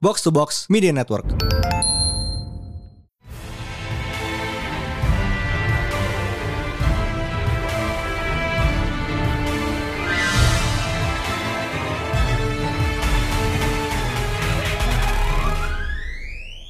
Box to Box Media Network.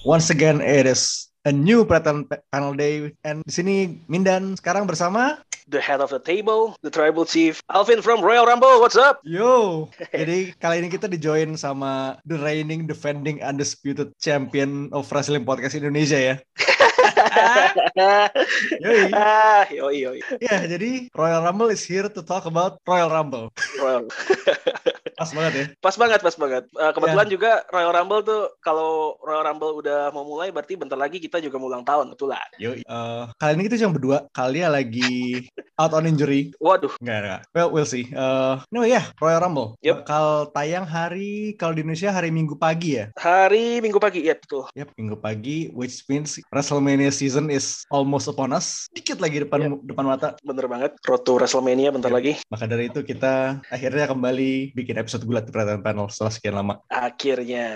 Once again, it is a new Preton panel day, and di sini Mindan sekarang bersama the head of the table, the tribal chief, Alvin from Royal Rumble. What's up? Yo. Jadi kali ini kita dijoin sama the reigning, defending, undisputed champion of wrestling podcast Indonesia ya. yoi. Ah, yoi, yoi. Ya, jadi Royal Rumble is here to talk about Royal Rumble. Royal. Pas banget ya. Pas banget, pas banget. Uh, kebetulan yeah. juga Royal Rumble tuh kalau Royal Rumble udah mau mulai berarti bentar lagi kita juga mau ulang tahun, betul lah. Yo, uh, kali ini kita cuma berdua. Kalian lagi out on injury. Waduh. Enggak, enggak. Well, we'll see. Uh, no ya, yeah, Royal Rumble. Yep. Bakal tayang hari kalau di Indonesia hari Minggu pagi ya. Hari Minggu pagi, ya betul. Yep, Minggu pagi which means WrestleMania season is almost upon us. Dikit lagi depan yep. depan mata. Bener banget. Road to WrestleMania bentar yep. lagi. Maka dari itu kita akhirnya kembali bikin episode gulat di perhatian panel setelah sekian lama. Akhirnya.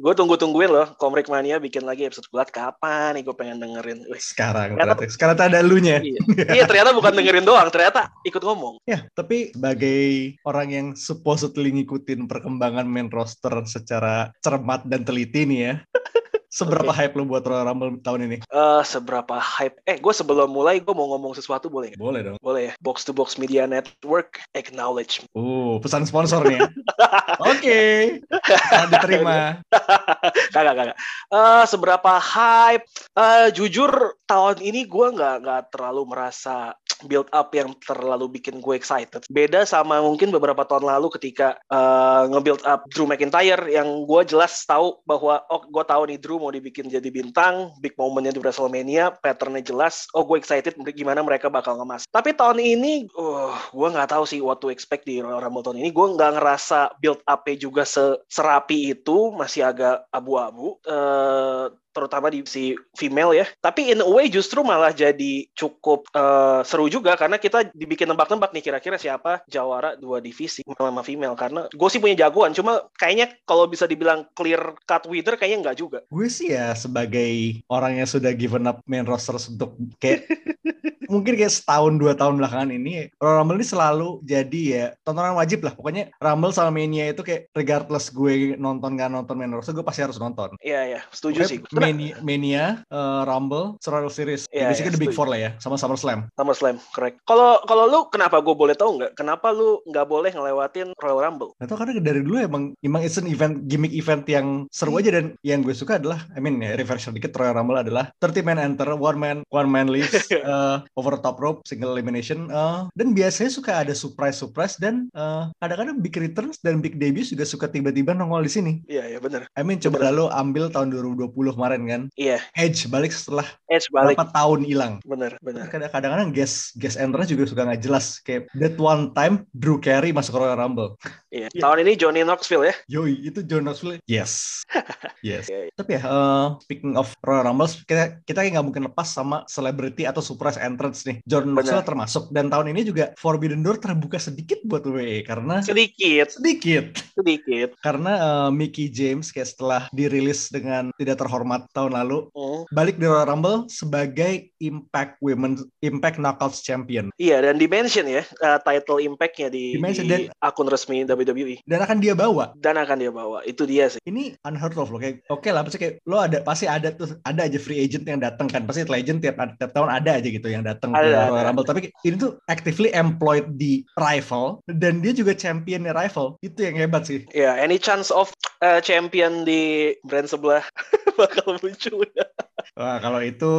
Gue tunggu-tungguin loh Komrek Mania bikin lagi episode gulat kapan nih gue pengen dengerin. Wih. Sekarang ternyata, ternyata sekarang ada lunya. Iya. iya, ternyata bukan dengerin doang, ternyata ikut ngomong. Ya, tapi sebagai orang yang supposedly ngikutin perkembangan main roster secara cermat dan teliti nih ya. Seberapa okay. hype lo buat Royal Rumble tahun ini? Uh, seberapa hype? Eh, gue sebelum mulai gue mau ngomong sesuatu boleh gak? Boleh dong. Boleh ya. Box to Box Media Network acknowledge. Uh, pesan sponsor nih. Ya. Oke. okay. diterima. kagak kagak. Uh, seberapa hype? Uh, jujur tahun ini gue nggak nggak terlalu merasa build up yang terlalu bikin gue excited. Beda sama mungkin beberapa tahun lalu ketika uh, nge-build up Drew McIntyre yang gue jelas tahu bahwa oh gue tahu nih Drew mau dibikin jadi bintang, big momentnya di WrestleMania, patternnya jelas. Oh gue excited gimana mereka bakal ngemas. Tapi tahun ini, uh, gue nggak tahu sih what to expect di Royal Rumble tahun ini. Gue nggak ngerasa build up-nya juga serapi itu, masih agak abu-abu. Uh, terutama di si female ya. Tapi in a way justru malah jadi cukup uh, seru juga karena kita dibikin tebak-tebak nih kira-kira siapa jawara dua divisi sama female. Karena gue sih punya jagoan cuma kayaknya kalau bisa dibilang clear cut winner kayaknya nggak juga. Gue sih ya sebagai orang yang sudah given up main roster untuk kayak mungkin kayak setahun dua tahun belakangan ini Royal Rumble ini selalu jadi ya tontonan wajib lah. Pokoknya Rumble sama Mania itu kayak regardless gue nonton gak nonton main roster gue pasti harus nonton. Iya iya. Setuju sih. Mania, Mania uh, Rumble Survivor Series. Ya, basically ya, the big four lah ya sama SummerSlam SummerSlam correct. Kalau kalau lu kenapa? Gue boleh tahu nggak? Kenapa lu nggak boleh ngelewatin Royal Rumble? Itu karena dari dulu emang emang it's an event gimmick event yang seru aja. Dan yang gue suka adalah I mean ya reverse dikit Royal Rumble adalah 30 man enter one man one man leaves uh, over top rope single elimination uh, dan biasanya suka ada surprise surprise dan uh, kadang-kadang big returns dan big debut juga suka tiba-tiba nongol di sini. Iya iya benar I mean coba bener. lalu ambil tahun 2020 kemarin kan? Iya. Edge balik setelah Edge balik. berapa tahun hilang. Bener bener. Kadang-kadang guest guest entrance juga suka nggak jelas. Kayak that one time Drew Carey masuk Royal Rumble. Iya. Yeah. tahun ini Johnny Knoxville ya? Yoi itu Johnny Knoxville. Yes. Yes. Yeah, yeah. tapi ya uh, speaking of Royal Rumble kita kita nggak mungkin lepas sama celebrity atau surprise entrance nih. Jordan Knoxville termasuk. Dan tahun ini juga Forbidden Door terbuka sedikit buat WWE karena sedikit. Sedikit. Sedikit. Karena uh, Mickey James kayak setelah dirilis dengan tidak terhormat tahun lalu mm. balik di Royal Rumble sebagai Impact Women Impact Knockouts Champion. Iya dan dimension ya uh, title Impactnya di, di dan, akun resmi WWE dan akan dia bawa. Dan akan dia bawa itu dia sih. Ini unheard of loh kayak oke okay lah pasti kayak lo ada pasti ada tuh ada aja free agent yang datang kan pasti legend tiap tiap tahun ada aja gitu yang datang ke Royal Rumble. Tapi ini tuh actively employed di rival dan dia juga championnya rival. Itu yang hebat sih. Ya yeah, any chance of uh, champion di brand sebelah bakal muncul Wah, kalau itu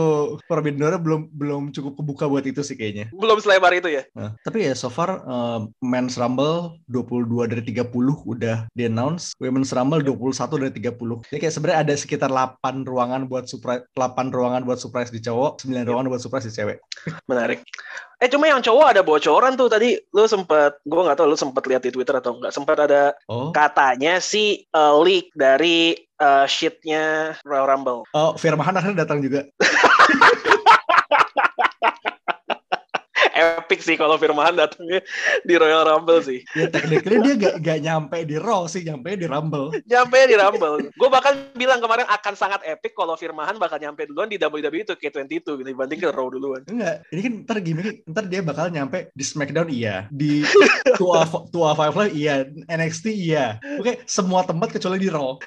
Forbidden Door belum belum cukup kebuka buat itu sih kayaknya. Belum selebar itu ya. Nah, tapi ya so far uh, Men's Rumble 22 dari 30 udah di announce, Women's Rumble 21 dari 30. Jadi kayak sebenarnya ada sekitar 8 ruangan buat surprise 8 ruangan buat surprise di cowok, 9 ruangan buat surprise di cewek. Menarik. Eh cuma yang cowok ada bocoran tuh tadi lu sempet gue nggak tahu lu sempet lihat di Twitter atau enggak sempat ada oh. katanya sih uh, leak dari uh, sheetnya Royal Rumble. Oh, Firman akhirnya datang juga. epic sih kalau Firman datangnya di Royal Rumble sih. Ya technically dia gak, gak nyampe di Raw sih, nyampe di Rumble. nyampe di Rumble. Gue bahkan bilang kemarin akan sangat epic kalau Firman bakal nyampe duluan di WWE itu K22 gitu dibanding ke Raw duluan. Enggak, ini kan ntar gimmick, ntar dia bakal nyampe di SmackDown iya, di 205 Live iya, NXT iya. Oke, semua tempat kecuali di Raw.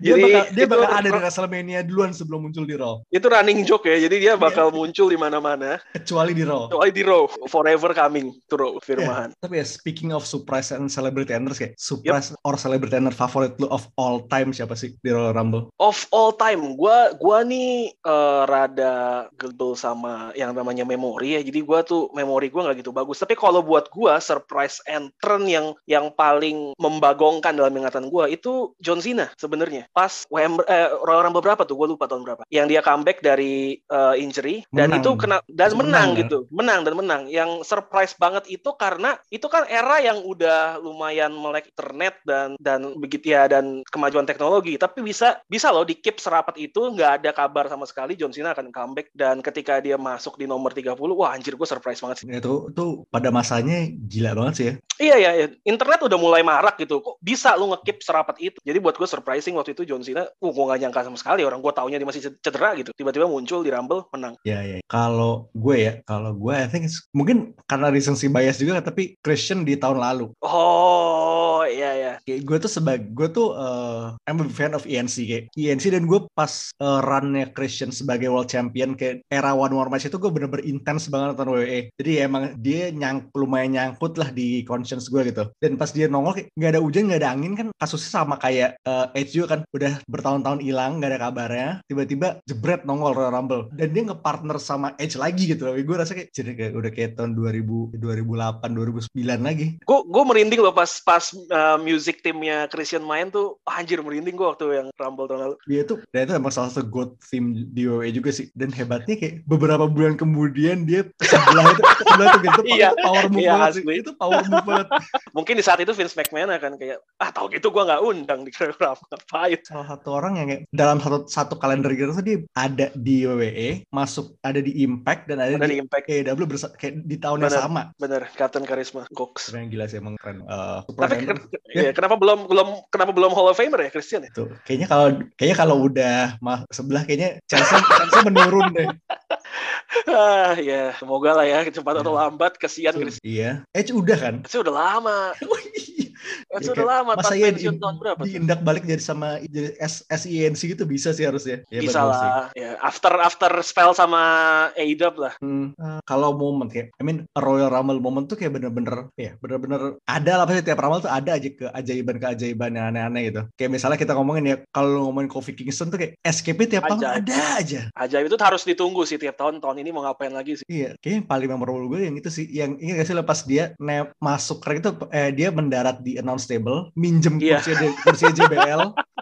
Dia Jadi, bakal, dia bakal ada di WrestleMania duluan sebelum muncul di Raw, Itu running joke ya. Jadi dia bakal muncul di mana-mana. kecuali di Raw. Kecuali di Raw. Forever coming to Raw Firman. Tapi ya speaking of surprise and celebrity enters kayak surprise or celebrity enter favorit lu of all time siapa sih di Royal Rumble? Of all time, gua gua nih eh, rada gebel sama yang namanya memori ya. Jadi gua tuh memori gua nggak gitu bagus. Tapi kalau buat gua surprise entrant yang yang paling membagongkan dalam ingatan gua itu John Cena sebenarnya. Pas WM eh, Royal Rumble berapa tuh? Gua lupa tahun berapa. Yang dia comeback dari eh, injury dan Menang. itu kena dan menang, menang, ya? gitu. Menang dan menang. Yang surprise banget itu karena itu kan era yang udah lumayan melek internet dan dan begitu ya dan kemajuan teknologi tapi bisa bisa loh di keep serapat itu nggak ada kabar sama sekali John Cena akan comeback dan ketika dia masuk di nomor 30 wah anjir gue surprise banget sih Itu tuh pada masanya gila banget sih ya. iya iya iya. internet udah mulai marak gitu kok bisa lu nge-keep serapat itu jadi buat gue surprising waktu itu John Cena uh gue gak nyangka sama sekali orang gue taunya dia masih cedera gitu tiba-tiba muncul di Rumble menang Ya ya. Kalau gue ya, kalau gue I think it's- mungkin karena recency bias juga tapi Christian di tahun lalu. oh iya iya Kayak gue tuh sebagai gue tuh uh, I'm a fan of ENC kayak ENC dan gue pas uh, runnya Christian sebagai world champion kayak era one more match itu gue bener-bener intens banget nonton WWE. Jadi ya emang dia nyang lumayan nyangkut lah di conscience gue gitu. Dan pas dia nongol kayak nggak ada hujan nggak ada angin kan kasusnya sama kayak uh, Edge juga kan udah bertahun-tahun hilang nggak ada kabarnya. Tiba-tiba jebret nongol Royal Rumble dan dia ngepartner sama Edge lagi gitu loh. Gue rasa kayak jadi kayak udah kayak tahun 2000 2008 2009 lagi. gue gue merinding loh pas pas uh, music timnya Christian main tuh wah, anjir merinding gue waktu yang Rumble tahun lalu Dia tuh, dan itu emang salah satu god theme di WWE juga sih. Dan hebatnya kayak beberapa bulan kemudian dia sebelah itu, sebelah itu gitu, Iya, power move iya, banget sih. Itu power move banget. mungkin di saat itu Vince McMahon akan kayak ah tau gitu gue nggak undang di Rumble ngapain Salah satu orang yang kayak dalam satu satu kalender gitu tuh dia ada di WWE, masuk ada di Impact dan ada, ada di di Impact AEW bersa- kayak di tahun yang Bener. sama. bener Captain Charisma Gox Keren gila sih emang keren. Uh, tapi ken- ya, kenapa belum belum kenapa belum Hall of Famer ya Christian ya itu kayaknya kalau kayaknya kalau udah mah sebelah kayaknya Chelsea Chelsea menurun deh. ah ya semoga lah ya cepat atau lambat kesian Christian Iya. Edge udah kan? Itu udah lama Oh, iya. Ya, udah lama Masa ya pensiun di, tahun berapa diindak balik jadi sama jadi S, SINC gitu bisa sih harusnya. Ya, bisa lah ya. After after spell sama AEW lah. Hmm, eh, kalau momen kayak, I mean Royal Rumble momen tuh kayak bener-bener, ya bener-bener ada lah pasti tiap Rumble tuh ada aja keajaiban-keajaiban yang aneh-aneh gitu. Kayak misalnya kita ngomongin ya, kalau ngomongin Kofi Kingston tuh kayak SKP tiap tahun ada aja. ajaib itu harus ditunggu sih tiap tahun tahun ini mau ngapain lagi sih? Iya, kayaknya yang paling memorable gue yang itu sih, yang ingat gak sih lepas dia ne- masuk ring itu, eh, dia mendarat di announce table, minjem Iya. kursi kursi JBL,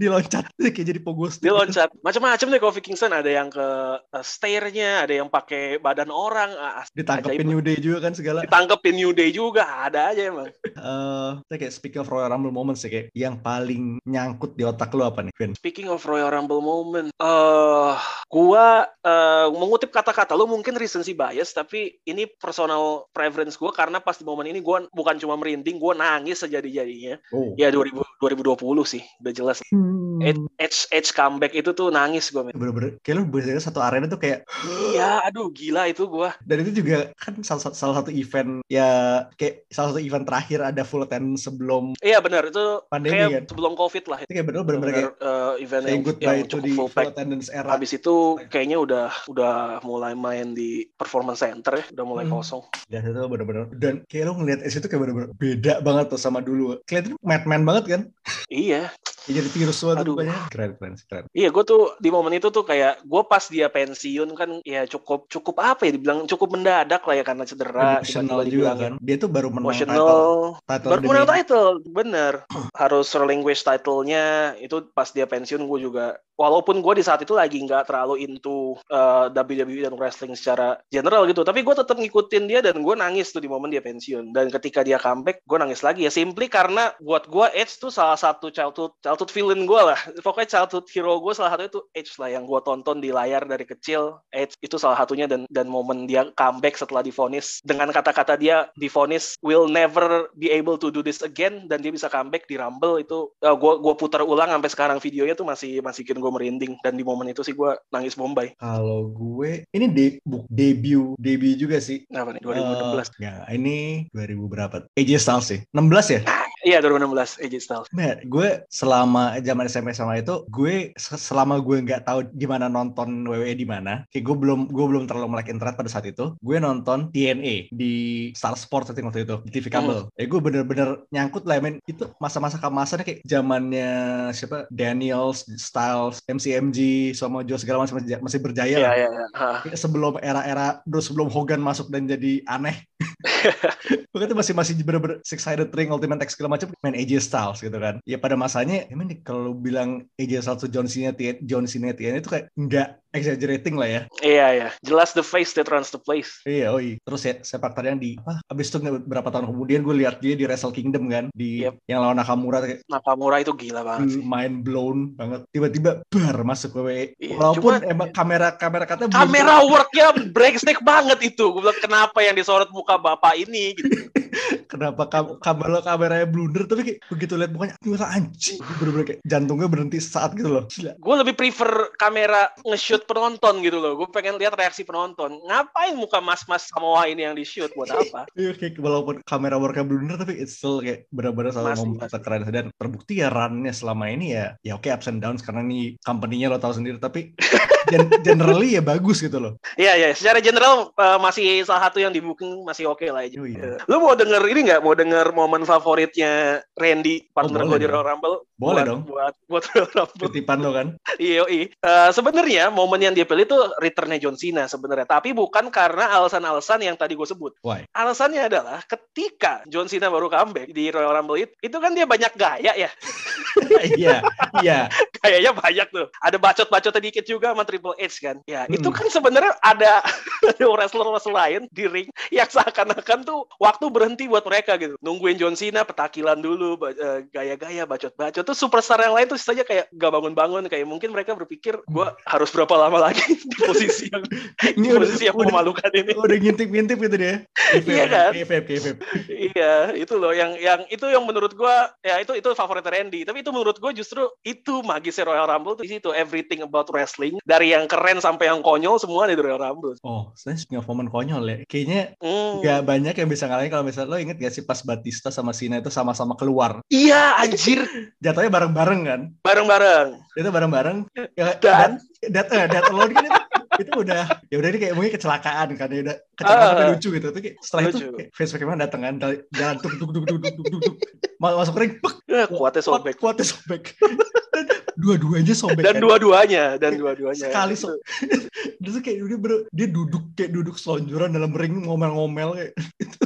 diloncat, kayak jadi pogos. dia loncat macam-macam deh Kofi Kingston ada yang ke uh, stairnya ada yang pakai badan orang ah, Ditangkepin. New Day juga kan segala. ditangkepin New Day juga ada aja emang Eh, saya kayak speaking of Royal Rumble moments sih kayak yang paling nyangkut di otak lu apa nih, Vin? Speaking of Royal Rumble moment, eh gua eh, mengutip kata-kata lu mungkin recency bias, tapi ini personal preference gua karena pas di momen ini gua bukan cuma merinding, gua nangis sejadi-jadinya. Oh. Ya 2000, 2020 sih, udah jelas. Hmm. Edge, Edge, comeback itu tuh nangis gua. men. Bener-bener, kayak lu biasanya satu arena tuh kayak, Iya, aduh gila itu gua. dan itu juga kan salah, satu- salah satu event ya kayak salah satu event terakhir ada full attendance sebelum Iya benar, itu Pandemi kayak kan? sebelum Covid lah. itu kayak bener bener kayak Bener-bener, eh, event yang, goodbye yang cukup di full full pack. attendance era. Habis itu kayaknya udah udah mulai main di performance center ya, udah mulai Hmm. kosong. Ya itu bener-bener dan kayak lu ngeliat es itu kayak bener-bener beda banget tuh sama dulu. Kelihatan madman banget kan? Iya, Ya, jadi virus banget Aduh. mukanya. Keren keren keren. Iya, gue tuh di momen itu tuh kayak gue pas dia pensiun kan ya cukup cukup apa ya dibilang cukup mendadak lah ya karena cedera. Emotional juga kan. Dia tuh baru menang title. Emotional, title baru menang title, bener. Harus relinquish title-nya itu pas dia pensiun gue juga walaupun gue di saat itu lagi nggak terlalu into uh, WWE dan wrestling secara general gitu tapi gue tetap ngikutin dia dan gue nangis tuh di momen dia pensiun. Dan ketika dia comeback gue nangis lagi ya simply karena buat gue Edge tuh salah satu childhood childhood villain gue lah. Pokoknya childhood hero gue salah satu itu Edge lah yang gue tonton di layar dari kecil. Edge itu salah satunya dan dan momen dia comeback setelah difonis. Dengan kata-kata dia difonis will never be able to do this again. Dan dia bisa comeback di Rumble itu uh, gue gue putar ulang sampai sekarang videonya tuh masih masih gue merinding. Dan di momen itu sih gue nangis bombay. Kalau gue ini de book debut debut juga sih. Apa nih? 2016 uh, ya ini 2000 berapa? AJ Styles sih. 16 ya Iya 2016 AJ Styles. Nah, gue selama zaman SMP sama itu, gue selama gue nggak tahu gimana nonton WWE di mana, kayak gue belum gue belum terlalu melek internet pada saat itu. Gue nonton TNA di Star Sport waktu itu di TV kabel. Hmm. Ya gue bener-bener nyangkut lah, men. Itu masa-masa kemasannya kayak zamannya siapa Daniels, Styles, MCMG, sama Joe segala macam masih, masih berjaya. Iya iya. iya. Sebelum era-era, sebelum Hogan masuk dan jadi aneh. Pokoknya itu masih masih bener-bener six-sided ring, ultimate X segala macam main AJ Styles gitu kan. Ya pada masanya, emang nih kalau bilang AJ Styles tuh John Cena, John Cena, itu kayak nggak exaggerating lah ya. Iya iya, jelas the face that runs the place. Iya, oh iya. Terus ya sepak terjang di apa? Abis itu berapa tahun kemudian gue lihat dia di Wrestle Kingdom kan, di yep. yang lawan Nakamura Nakamura itu gila banget sih. Mind blown banget. Tiba-tiba bar masuk WWE. Iya, Walaupun cuma, emang kamera kamera katanya kamera belum... worknya breakneck banget itu. Gue bilang kenapa yang disorot muka bapak ini gitu. kenapa kam kamera kameranya blunder tapi kayak begitu lihat mukanya gila anjing bener-bener kayak jantungnya berhenti saat gitu loh gue lebih prefer kamera nge-shoot penonton gitu loh. Gue pengen lihat reaksi penonton. Ngapain muka mas-mas Samoa ini yang di shoot buat apa? Iya kayak walaupun kamera worknya blunder tapi it's still kayak benar-benar selalu ngomong keren dan terbukti ya runnya selama ini ya ya oke okay, ups and downs karena ini company-nya lo tahu sendiri tapi generally ya bagus gitu loh. Iya iya, secara general uh, masih salah satu yang di booking masih oke okay lah aja. Oh, iya. Lu mau denger ini nggak? Mau denger momen favoritnya Randy partner oh, gue di Royal Rumble? Boleh buat, dong. Buat buat Royal Rumble. Ketipan lo kan? iya iya. Uh, sebenarnya momen yang dia pilih itu returnnya John Cena sebenarnya, tapi bukan karena alasan-alasan yang tadi gue sebut. Why? Alasannya adalah ketika John Cena baru comeback di Royal Rumble itu, itu kan dia banyak gaya ya. Iya, iya. Gayanya banyak tuh. Ada bacot-bacot sedikit juga sama Triple H kan. Ya, hmm. itu kan sebenarnya ada wrestler-wrestler lain di ring yang seakan-akan tuh waktu berhenti buat mereka gitu. Nungguin John Cena petakilan dulu, eh, gaya-gaya bacot-bacot. Tuh superstar yang lain tuh saja kayak gak bangun-bangun kayak mungkin mereka berpikir gue harus berapa lama lagi di posisi yang ini di posisi yang memalukan ini. Udah ngintip-ngintip gitu dia. iya kan? Iya, itu loh yang yang itu yang menurut gue ya itu itu favorit Randy. Tapi itu menurut gue justru itu magisnya Royal Rumble tuh di situ everything about wrestling dari yang keren sampai yang konyol semua di Royal Rumble. Oh, saya punya momen konyol ya. Kayaknya mm. gak banyak yang bisa ngalahin kalau misalnya lo inget gak sih pas Batista sama Cena itu sama-sama keluar. Iya, anjir. Jatuhnya bareng-bareng kan? Bareng-bareng. Itu bareng-bareng. Ya, dan dat, dat, dat alone kan itu itu udah ya udah ini kayak mungkin kecelakaan kan ya udah kecelakaan uh, tapi lucu gitu. Tapi kayak, setelah lucu. itu kayak face bagaimana datang kan jalan tuk tuk tuk tuk tuk tuk tuk masuk ring pek. Ya, kuatnya sobek. kuatnya sobek. Dua-duanya sobek dan kan? dua-duanya dan dua-duanya. sekali so dia kayak dia, dia duduk kayak duduk selonjoran dalam ring ngomel-ngomel kayak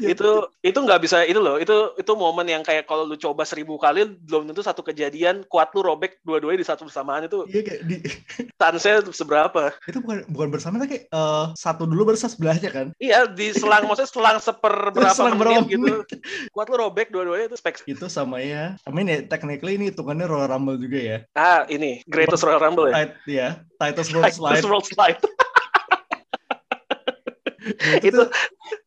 itu itu nggak bisa itu loh. Itu itu momen yang kayak kalau lu coba seribu kali belum tentu satu kejadian kuat lu robek dua-duanya di satu bersamaan itu iya kayak di tansnya seberapa. Itu bukan bukan bersama tapi kayak uh, satu dulu baru sebelahnya kan? Iya di selang maksudnya selang seper berapa selang menit gitu. kuat lu robek dua-duanya itu spek. Itu sama ya. I mean ya technically ini hitungannya Royal Rumble juga ya. Ah ini Greatest Royal Rumble ya? Ya Titus World Slide Titus World Slide itu, itu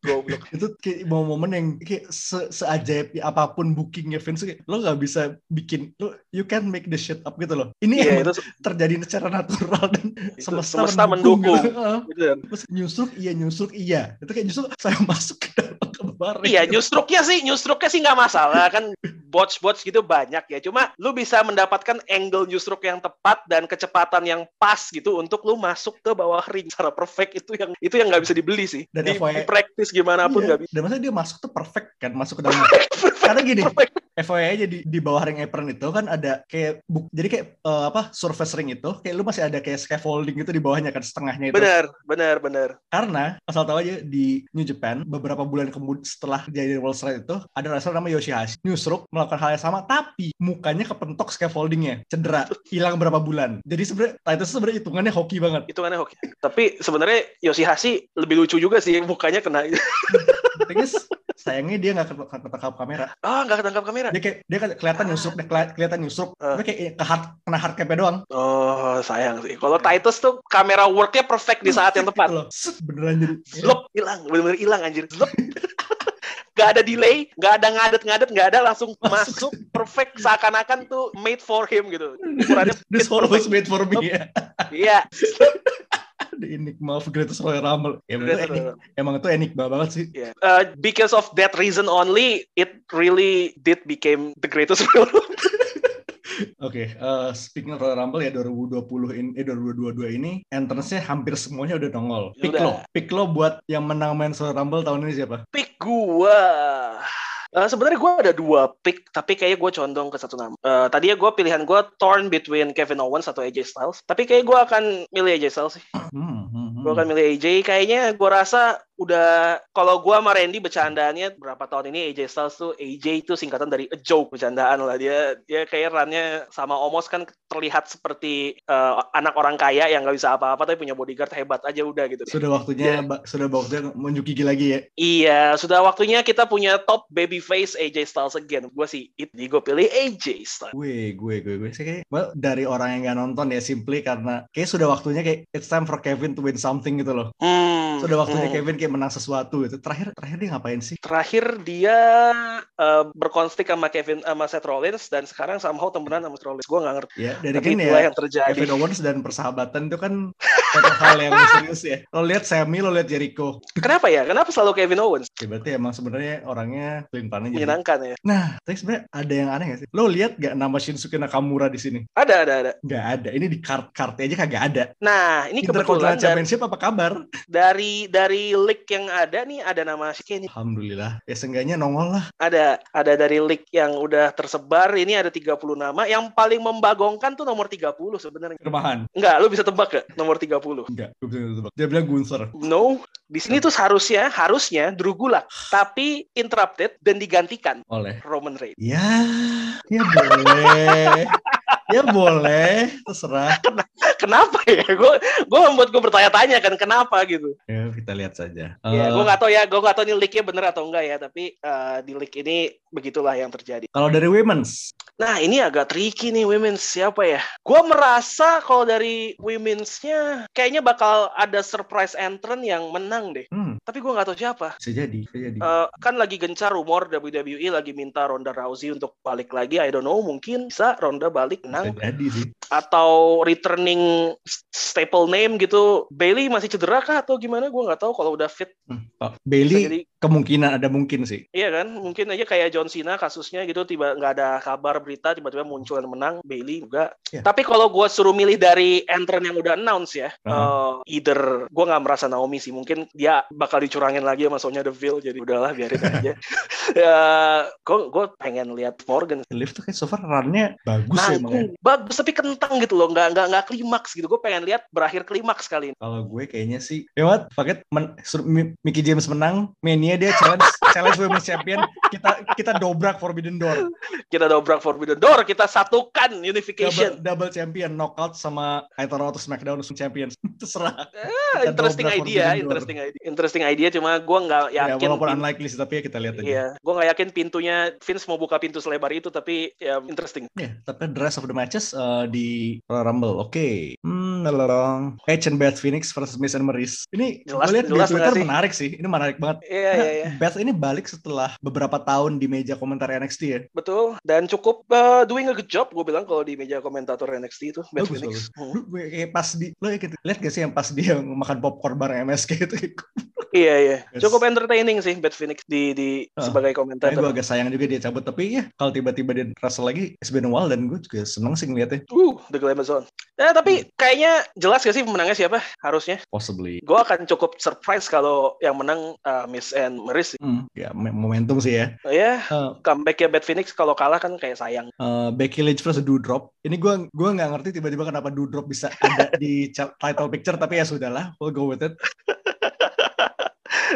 goblok itu kayak momen yang kayak se seajaib apa pun bookingnya Vince kayak, lo nggak bisa bikin lo you can make the shit up gitu loh ini yeah, itu terjadi secara natural dan itu, semesta, semesta mendukung, mendukung. Gitu. gitu. terus nyusruk iya nyusruk iya itu kayak justru saya masuk ke dalam kemarin iya nyusruknya sih nyusruknya sih nggak masalah kan botch gitu banyak ya cuma lu bisa mendapatkan angle nyusruk yang tepat dan kecepatan yang pas gitu untuk lu masuk ke bawah ring secara perfect itu yang itu yang nggak bisa dibeli sih dan di, FYI, di practice gimana pun iya. nggak bisa. Dan masa dia masuk tuh perfect kan, masuk ke dalam. karena gini, perfect. FYI aja di, di bawah ring apron itu kan ada kayak buk, jadi kayak uh, apa surface ring itu kayak lu masih ada kayak scaffolding itu di bawahnya kan setengahnya itu. Benar, benar, benar. Karena asal tahu aja di New Japan beberapa bulan kemudian setelah jadi World Strike itu ada wrestler namanya Yoshihashi. Newsroom melakukan hal yang sama tapi mukanya kepentok scaffoldingnya, cedera, hilang berapa bulan. Jadi sebenarnya Titus sebenarnya hitungannya hoki banget. Hitungannya hoki. Tapi sebenarnya Yoshihashi lebih lucu juga sih mukanya kena. Sayangnya dia nggak ketangkap kamera. Ah, oh, nggak ketangkap kamera. Dia kayak dia kelihatan ah. nyusruk, kelihatan nyusruk. Uh. Tapi kayak ke hard, kena hard cap doang. Oh, sayang sih. Kalau Titus tuh kamera worknya perfect di saat yang tepat. Loh, beneran jadi. Slop, hilang, bener-bener hilang anjir. Slop. gak ada delay, gak ada ngadet-ngadet, gak ada langsung masuk, masuk perfect seakan-akan tuh made for him gitu. Ukurannya This was made for me. Iya. The Enigma of Greatest Royal Rumble. Ya, emang, itu enik, emang itu enigma banget sih. Yeah. Uh, because of that reason only, it really did became the greatest Royal Rumble. Oke, okay, uh, speaking of Royal Rumble ya 2020 ini eh 2022 ini entrance-nya hampir semuanya udah nongol. Pick lo, pick lo buat yang menang main Royal Rumble tahun ini siapa? Pick gua. Uh, Sebenarnya gue ada dua pick, tapi kayaknya gue condong ke satu nama. Uh, tadi ya gue pilihan gue torn between Kevin Owens atau AJ Styles, tapi kayak gue akan milih AJ Styles sih. Hmm, hmm, hmm. Gue akan milih AJ. Kayaknya gue rasa udah kalau gua sama Randy bercandaannya berapa tahun ini AJ Styles tuh AJ itu singkatan dari a joke bercandaan lah. Dia dia kayak runnya sama Omos kan terlihat seperti uh, anak orang kaya yang nggak bisa apa-apa tapi punya bodyguard hebat aja udah gitu. Sudah waktunya yeah. sudah waktunya menunjuk gigi lagi ya? Iya sudah waktunya kita punya top baby face AJ Styles again. Gue sih itu gue pilih AJ Styles. Gue gue gue gue sih kayak well, dari orang yang nggak nonton ya simply karena kayak sudah waktunya kayak it's time for Kevin to win something gitu loh. Hmm, sudah waktunya hmm. Kevin kayak menang sesuatu itu terakhir terakhir dia ngapain sih? Terakhir dia uh, berkonflik sama Kevin sama Seth Rollins dan sekarang somehow temenan sama Seth Rollins. Gue nggak ngerti. Ya dari kan ya yang terjadi. Kevin Owens dan persahabatan itu kan satu hal yang serius ya. Lo lihat Sammy lo lihat Jericho. Kenapa ya? Kenapa selalu Kevin Owens? Ya, berarti emang sebenarnya orangnya paling paling menyenangkan ya. Nah tapi sebenarnya ada yang aneh gak sih? Lo lihat gak nama Shinsuke Nakamura di sini? Ada ada ada. Nggak ada. Ini di kart kartnya aja kagak ada. Nah ini kebetulan Championship apa kabar? dari dari league yang ada nih ada nama si Kenny. Alhamdulillah. Ya seenggaknya nongol lah. Ada ada dari league yang udah tersebar ini ada 30 nama. Yang paling membagongkan tuh nomor 30 sebenarnya. Rebahan. Enggak, lu bisa tebak gak nomor 30? Enggak, gue bisa tebak. Dia bilang Gunther. No, di sini tuh seharusnya harusnya Drew Gulak, tapi interrupted dan digantikan oleh Roman Reigns. Ya, ya boleh. Ya boleh, terserah. kenapa ya? Gue gue membuat gue bertanya-tanya kan kenapa gitu. Ya kita lihat saja. Ya, gue nggak tahu ya, gue nggak tahu ini leaknya bener atau enggak ya, tapi uh, di leak ini begitulah yang terjadi. Kalau dari women's? Nah ini agak tricky nih women's siapa ya? Gue merasa kalau dari women's-nya kayaknya bakal ada surprise entrant yang menang deh. Hmm. Tapi gue nggak tahu siapa. Bisa jadi, bisa jadi. Uh, kan lagi gencar rumor WWE lagi minta Ronda Rousey untuk balik lagi. I don't know, mungkin bisa Ronda balik menang. Bisa jadi sih. Atau returning staple name gitu. Bailey masih cedera kah atau gimana? Gue nggak tahu kalau udah fit. Hmm. Oh, Bailey jadi... kemungkinan ada mungkin sih. Iya kan, mungkin aja kayak John Cena kasusnya gitu tiba nggak ada kabar berita tiba-tiba muncul dan menang. Bailey juga. Yeah. Tapi kalau gue suruh milih dari entrant yang udah announce ya, uh -huh. uh, either gue nggak merasa Naomi sih. Mungkin dia bakal dicurangin lagi sama Sonya Deville. Jadi udahlah biarin aja. ya, gue gue pengen lihat Morgan. Lift tuh kayak so far runnya bagus nah, ya emang. Ya. Bagus tapi kentang gitu loh, nggak nggak nggak klimaks gitu. Gue pengen lihat berakhir klimaks kali ini. Kalau gue kayaknya sih, ya what? Paket men, Mickey James menang, Mania dia challenge challenge Women's Champion. Kita kita dobrak Forbidden Door. Kita dobrak Forbidden Door. Kita satukan unification. Double, double champion knockout sama Title atau SmackDown Champions. Terserah. Eh, interesting idea, interesting idea. Interesting idea cuma gue nggak ya, yakin. Ya, walaupun unlikely sih tapi ya kita lihat aja. Iya, gue nggak yakin pintunya Vince mau buka pintu selebar itu tapi ya interesting. Iya, yeah, tapi rest of the matches uh, di Royal Rumble. Oke. Okay. Hmm, lalong. Edge and Beth Phoenix versus Miz and Maryse. Ini gue lihat di Twitter menarik sih. Ini menarik banget. Iya, iya, iya. Beth ini balik setelah beberapa tahun di meja komentar NXT ya. Betul. Dan cukup uh, doing a good job gue bilang kalau di meja komentator NXT itu Beth bagus, Phoenix. Bagus. Hmm. kayak pas di lo ya gitu. Lihat gak sih yang pas dia makan popcorn bareng MSK itu? iya iya. Cukup entertaining sih Beth Phoenix di di uh, sebagai komentator. Gue agak sayang juga dia cabut tapi ya kalau tiba-tiba dia rasa lagi it's been a while dan gue juga seneng sih ngeliatnya. Uh, Uh, The Glamazon. Eh, tapi kayaknya jelas gak sih pemenangnya siapa? Harusnya. Possibly. Gue akan cukup surprise kalau yang menang uh, Miss and Maris. Hmm, ya momentum sih ya. Oh, ya, Uh, comeback ya Bad Phoenix kalau kalah kan kayak sayang. uh, Becky Lynch versus Doudrop. Ini gue gua nggak ngerti tiba-tiba kenapa Doudrop bisa ada di title picture tapi ya sudahlah, we'll go with it.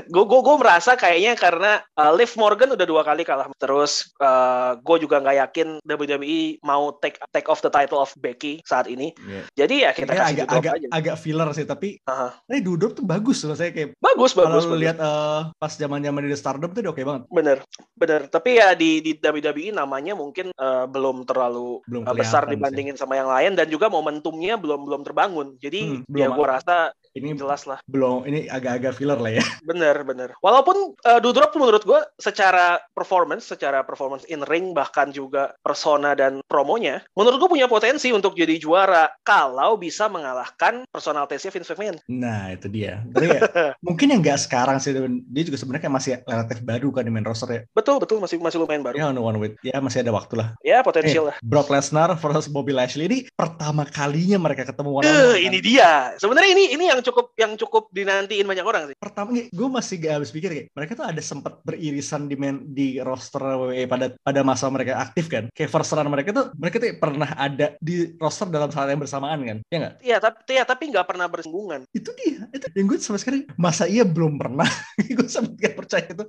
Gue gue gue merasa kayaknya karena uh, Liv Morgan udah dua kali kalah terus uh, gue juga nggak yakin WWE mau take take off the title of Becky saat ini Yeah. jadi ya kita Kayaknya kasih agak agak aja agak filler sih tapi Aha. tapi Doudrop tuh bagus loh saya kayak bagus kalau bagus, bagus. lihat uh, pas zaman-zaman di Stardom tuh oke banget. bener bener tapi ya di di WWE namanya mungkin uh, belum terlalu Belum uh, besar kelihatan sih. dibandingin sama yang lain dan juga momentumnya belum belum terbangun jadi Hmm, ya belum. gue rasa Ini jelas lah belum ini agak-agak filler lah ya. Bener, bener. Walaupun uh, Doudrop menurut gue secara performance, secara performance in ring, bahkan juga persona dan promonya, menurut gue punya potensi untuk jadi juara kalau bisa mengalahkan personalitasnya Vince McMahon. Nah, itu dia. Tapi ya, mungkin yang nggak sekarang sih, dia juga sebenarnya masih relatif baru kan di main roster ya. Betul, betul. Masih masih lumayan baru. Ya, on one with. Ya, masih ada waktu lah. Ya, potensial lah. Brock Lesnar versus Bobby Lashley ini pertama kalinya mereka ketemu one Eh, one. ini dia. Sebenarnya ini ini yang cukup yang cukup dinantiin banyak orang sih. Pertama gue masih gak habis pikir kayak mereka tuh ada sempat beririsan di main, di roster WWE pada pada masa mereka aktif kan. Kayak first run mereka tuh mereka tuh pernah ada di roster dalam saat yang bersamaan kan. Ya nggak? Iya, tapi ya tapi nggak pernah bersinggungan. Itu dia. Itu yang gue sampai sekarang masa iya belum pernah. gue sampai gak percaya itu.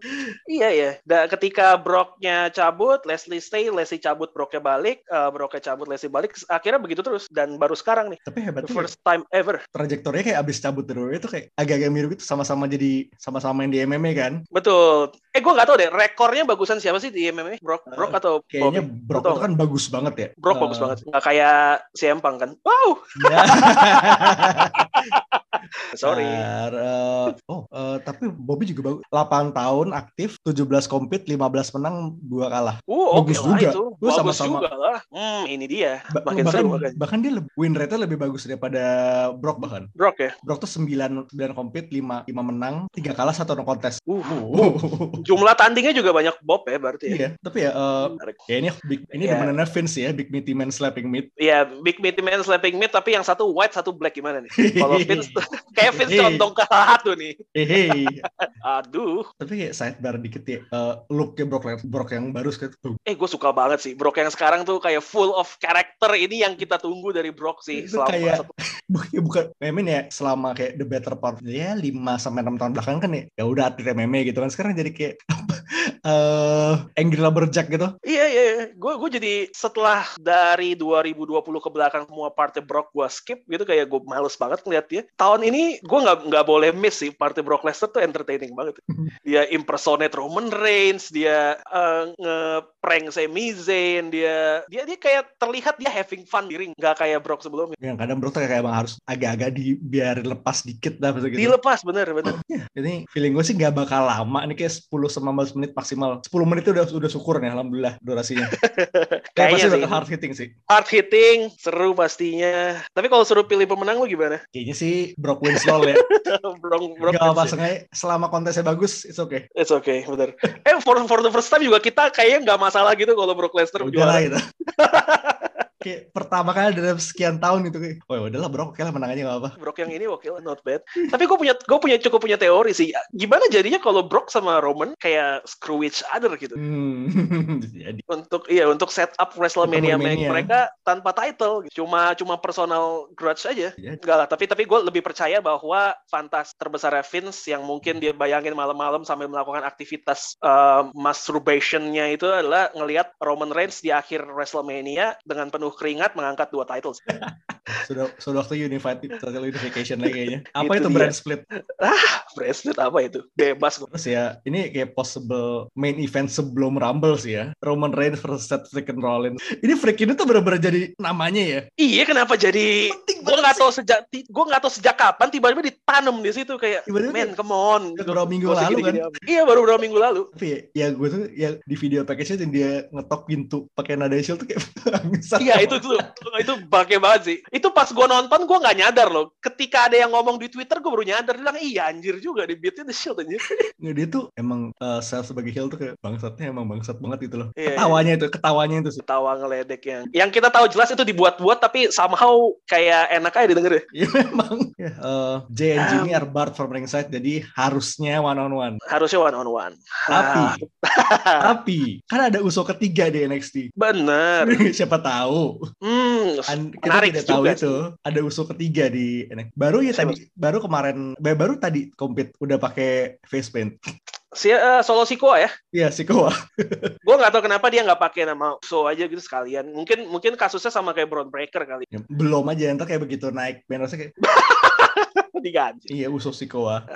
Iya ya. Dan ketika Brocknya cabut, Leslie stay, Leslie cabut, Brocknya balik, uh, Brocknya cabut, Leslie balik. Akhirnya begitu terus. Dan baru sekarang nih, Tapi the hebatnya first time ever. trajektorinya kayak abis cabut WWE itu kayak agak-agak mirip itu sama-sama jadi sama-sama yang di MMA kan. Betul. Eh, gue nggak tahu deh. Rekornya bagusan siapa sih di MMA? Brock, Eh, Brock atau Kayaknya Bobby? Brock itu kan bagus banget ya. Brock Eh, bagus banget. Nggak kayak CM Punk kan? Wow. ya. Sorry. Eh, oh, eh, tapi Bobby juga bagus. 8 tahun aktif, 17 compete, 15 menang, 2 kalah. Uh, oke bagus lah juga. itu. Bagus sama-sama. juga lah. Hmm, ini dia. Ba- Makin bahkan, seru makanya. bahkan dia lebih, win rate-nya lebih bagus daripada Brock bahkan. Brock ya. Brock tuh 9, 9 compete, 5, 5 menang, 3 kalah, 1 no contest. Uh, Uh. Jumlah tandingnya juga banyak Bob ya berarti ya. iya, tapi ya Menarik. ya ini big, ini Iya. demenannya Vince ya, Big Meaty Man Slapping Meat. Iya, Big Meaty Man slapping meat tapi yang satu white, satu black gimana nih? Kalau Vince kayak Vince condong ke satu nih. Aduh. tapi kayak sidebar dikit ya, eh, looknya Brock, Brock yang baru sekarang tuh Eh, gue suka banget sih. Brock yang sekarang tuh kayak full of character. Ini yang kita tunggu dari Brock sih. Itu Selama kayak- satu- bukan bukan. MMA ya selama kayak the better part ya 5 sampai 6 tahun belakang kan ya ya udah atlet MMA gitu kan. Sekarang jadi kayak apa eh Angry Lumberjack gitu Iya, iya. Gue gue jadi setelah dari 2020 ke belakang semua partai Brock gue skip gitu kayak gue males banget ngeliat dia. Tahun ini gue nggak nggak boleh miss sih partai Brock Lesnar tuh entertaining banget. Dia impersonate Roman Reigns, dia eh, nge-prank Sami Zayn, dia dia dia kayak terlihat dia having fun di ring, nggak kayak Brock sebelumnya. yang kadang bro tuh kayak emang harus agak-agak dibiarin lepas dikit lah gitu Dilepas bener bener. ini feeling gue sih nggak bakal lama nih kayak 10-15 menit maksimal 10 menit itu udah udah syukur nih alhamdulillah durasinya kayak Kayaknya pasti bakal hard hitting sih Hard hitting, seru pastinya. Tapi kalau suruh pilih pemenang lu gimana? kayaknya sih Brock wins lol ya Brock Brock Gak apa ya? sengaja selama kontesnya bagus it's okay It's okay, bener. Eh, for, for the first time juga kita kayaknya nggak masalah gitu kalau Brock Lesnar udah lah gitu kayak pertama kali dalam sekian tahun itu kayak oh ya udahlah Brock oke lah menang aja gak apa Brock yang ini oke lah, not bad. Tapi gue punya gue punya cukup punya teori sih. Gimana jadinya kalau Brock sama Roman kayak screw each other gitu? Hmm, jadi Untuk iya untuk setup WrestleMania mereka tanpa title, gitu. cuma cuma personal grudge aja. Jadi. Enggak lah, tapi tapi gue lebih percaya bahwa fantas terbesar Vince yang mungkin dia bayangin malam-malam sambil melakukan aktivitas uh, masturbation-nya itu adalah ngelihat Roman Reigns di akhir WrestleMania dengan penuh keringat mengangkat dua titles. sudah sudah waktu unified title unification lagi kayaknya. Apa Itu itu dia. brand split? Bracelet apa itu? Bebas kok. terus ya ini kayak possible main event sebelum Rumble sih ya. Roman Reigns versus Seth freaking Rollins. Ini freak ini tuh bener-bener jadi namanya ya? Iya kenapa jadi? Gue nggak tahu sejak gue nggak tahu sejak kapan tiba-tiba ditanam di situ kayak Tiba-tiba men come on. beberapa minggu usah lalu kan. iya baru beberapa minggu lalu. Tapi ya, ya gue tuh ya di video package-nya dia ngetok pintu pakai nada shield tuh kayak iya itu tuh itu pakai banget sih itu itu pas gue nonton gue nggak nyadar loh. Ketika ada yang ngomong di Twitter gue baru nyadar dia bilang iya anjir juga di beatnya The Shield anjir. Nggak, dia tuh emang uh, self sebagai heel tuh kayak bangsatnya emang bangsat banget gitu loh. Iya, ketawanya itu, ketawanya itu sih. Ketawa ngeledek yang yang kita tahu jelas itu dibuat-buat tapi somehow kayak enak aja didengar ya. Iya memang. Ya, uh, and Jimmy are barred from ringside jadi harusnya one on one. Harusnya one on one. Tapi tapi kan ada uso ketiga di NXT. Bener. Siapa tahu. Hmm, An- kita tidak tahu juga itu ada uso ketiga di NXT. Baru ya tadi baru kemarin ba- baru tadi compete udah pakai face paint. Si eh, Solo Sikoa ya. Iya si Koa. Gue nggak tahu kenapa dia nggak pakai nama So aja gitu sekalian. Mungkin mungkin kasusnya sama kayak Braun Breaker kali. Ya, belum aja entar kayak begitu naik bannernya kayak Diganti. iya uso si Koa.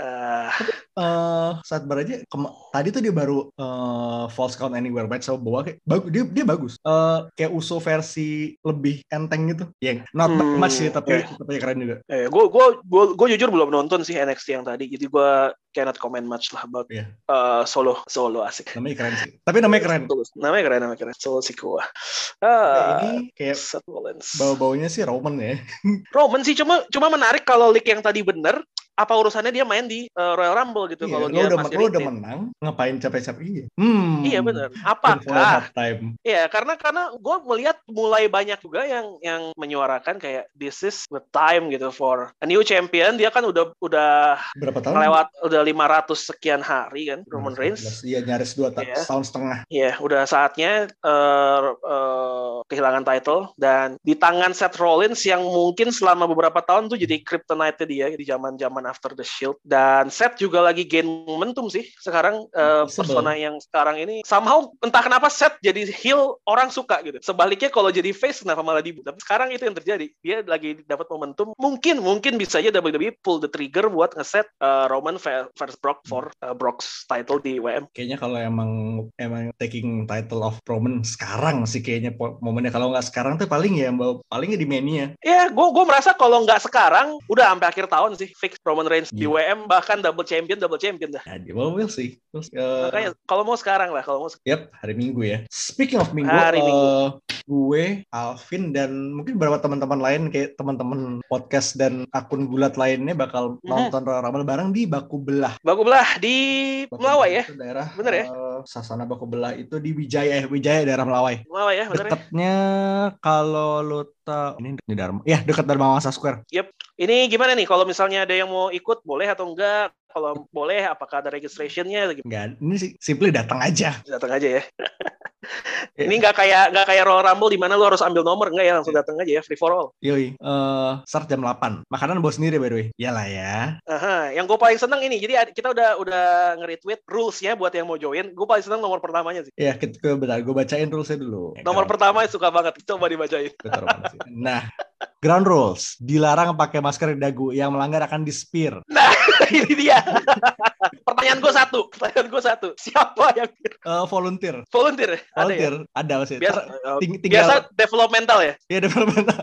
Eh, eh saat bar aja kema- tadi tuh dia baru eh, false count anywhere match sama bawa kayak bagus dia dia bagus Eh kayak uso versi lebih enteng gitu ya not Hmm, much sih tapi oke. tapi keren juga Eh, gue gue gue gue jujur belum nonton sih NXT yang tadi, jadi gue cannot comment much lah about Iya. eh, solo solo asik. namanya keren sih tapi namanya keren. Namanya keren, namanya keren. Solo Sikoa. Kayak Ah, ini kayak Rollins. bau-baunya sih Roman ya Roman sih cuma cuma menarik kalau leak yang tadi bener. Apa urusannya dia main di eh, Royal Rumble gitu Iya, kalau dia udah masih udah menang ngapain capek-capek? Iya. Hmm. Iya. Full Apakah? time Iya, karena karena gue melihat mulai banyak juga yang yang menyuarakan kayak this is the time gitu for a new champion. Dia kan udah udah berapa tahun? lewat udah 500 sekian hari kan Roman Reigns. iya nyaris dua ta- Iya. tahun setengah. Iya, udah saatnya eh, eh, kehilangan title. Dan di tangan Seth Rollins yang mungkin selama beberapa tahun tuh jadi kryptonite dia di zaman-zaman after the Shield dan Seth juga lagi gain momentum sih sekarang Possible. persona yang sekarang ini somehow entah kenapa Seth jadi heel orang suka gitu. Sebaliknya kalau jadi face kenapa malah dibu? Tapi sekarang itu yang terjadi. Dia lagi dapat momentum. Mungkin mungkin bisa aja WWE pull the trigger buat ngeset eh, Roman ve- versus Brock for eh, Brock's title di WM. kayaknya kalau emang emang taking title of Roman sekarang sih kayaknya momennya kalau nggak sekarang tuh paling ya palingnya di Mania Ya, gue gue merasa kalau nggak sekarang, udah sampai akhir tahun sih fix Roman Reigns di Iya. WM bahkan double champion double champion dah. Nah, well, we'll see. Eh, Makanya kalau mau sekarang lah, kalau mau sek- Yap, hari Minggu ya. Speaking of Minggu, Hari eh, Minggu. gue, Alvin, dan mungkin beberapa teman-teman lain kayak teman-teman podcast dan akun gulat lainnya bakal Mhm. nonton Royal Rumble bareng di Baku Belah. bagus belah di Baku Melawai ya, daerah. Bener ya? eh, Sasana Baku Belah itu di Wijaya, eh, Wijaya daerah Melawai. Melawai ya, bener ya. Dekatnya kalau lu tahu ini di Dharma, ya dekat Dharma Wangsa Square. Ini gimana nih? Kalau misalnya ada yang mau ikut, boleh atau enggak? Kalau boleh, apakah ada registrationnya? Gitu. Enggak, ini sih simply datang aja. Datang aja ya. Iya. Ini nggak kayak nggak kayak Royal Rumble di mana lu harus ambil nomor enggak ya langsung datang aja ya free for all. Yoi, eh start jam 8. Makanan bawa sendiri by the way. Iyalah ya. Aha, yang gue paling seneng ini. Jadi ad- kita udah udah nge-retweet rules-nya buat yang mau join. Gue paling seneng nomor pertamanya sih. Ya, kita gue bentar, gue bacain rulesnya dulu. Nomor Kalau- pertama suka banget. Coba dibacain. Nah, ground rules. Dilarang pakai masker di dagu. Yang melanggar akan di-spear. Nah, ini dia. Pertanyaan gue satu. Pertanyaan gue satu. Siapa yang Eh, volunteer. volunteer? ya? Ada ya? Volunteer. Ada masih. Biasa, Ntar eh, ting- tinggal, biasa developmental ya? Ya, development.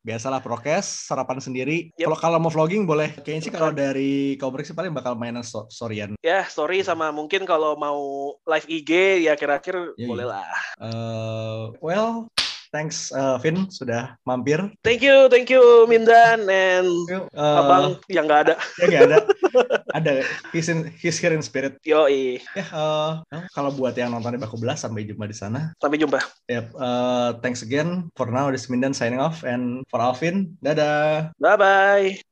Biasalah prokes, sarapan sendiri. Yep. Kalau kalau mau vlogging boleh. Kayaknya sih kalau dari Kobrik sih paling bakal mainan so storyan. Ya, story sama mungkin kalau mau live IG ya kira-kira Yoi. boleh lah. Eh, well, thanks eh, Vin sudah mampir. Thank you, thank you Mindan and Yuk, eh, Abang yang nggak ada. Ya nggak ada. ada. He's, in, he's here in spirit. Yoi, Ya, eh, kalau buat yang nonton di Baku Belas, sampai jumpa di sana. sampai jumpa. Yep, uh, thanks again. For now, this is Mindan signing off. And for Alvin, dadah. Bye-bye.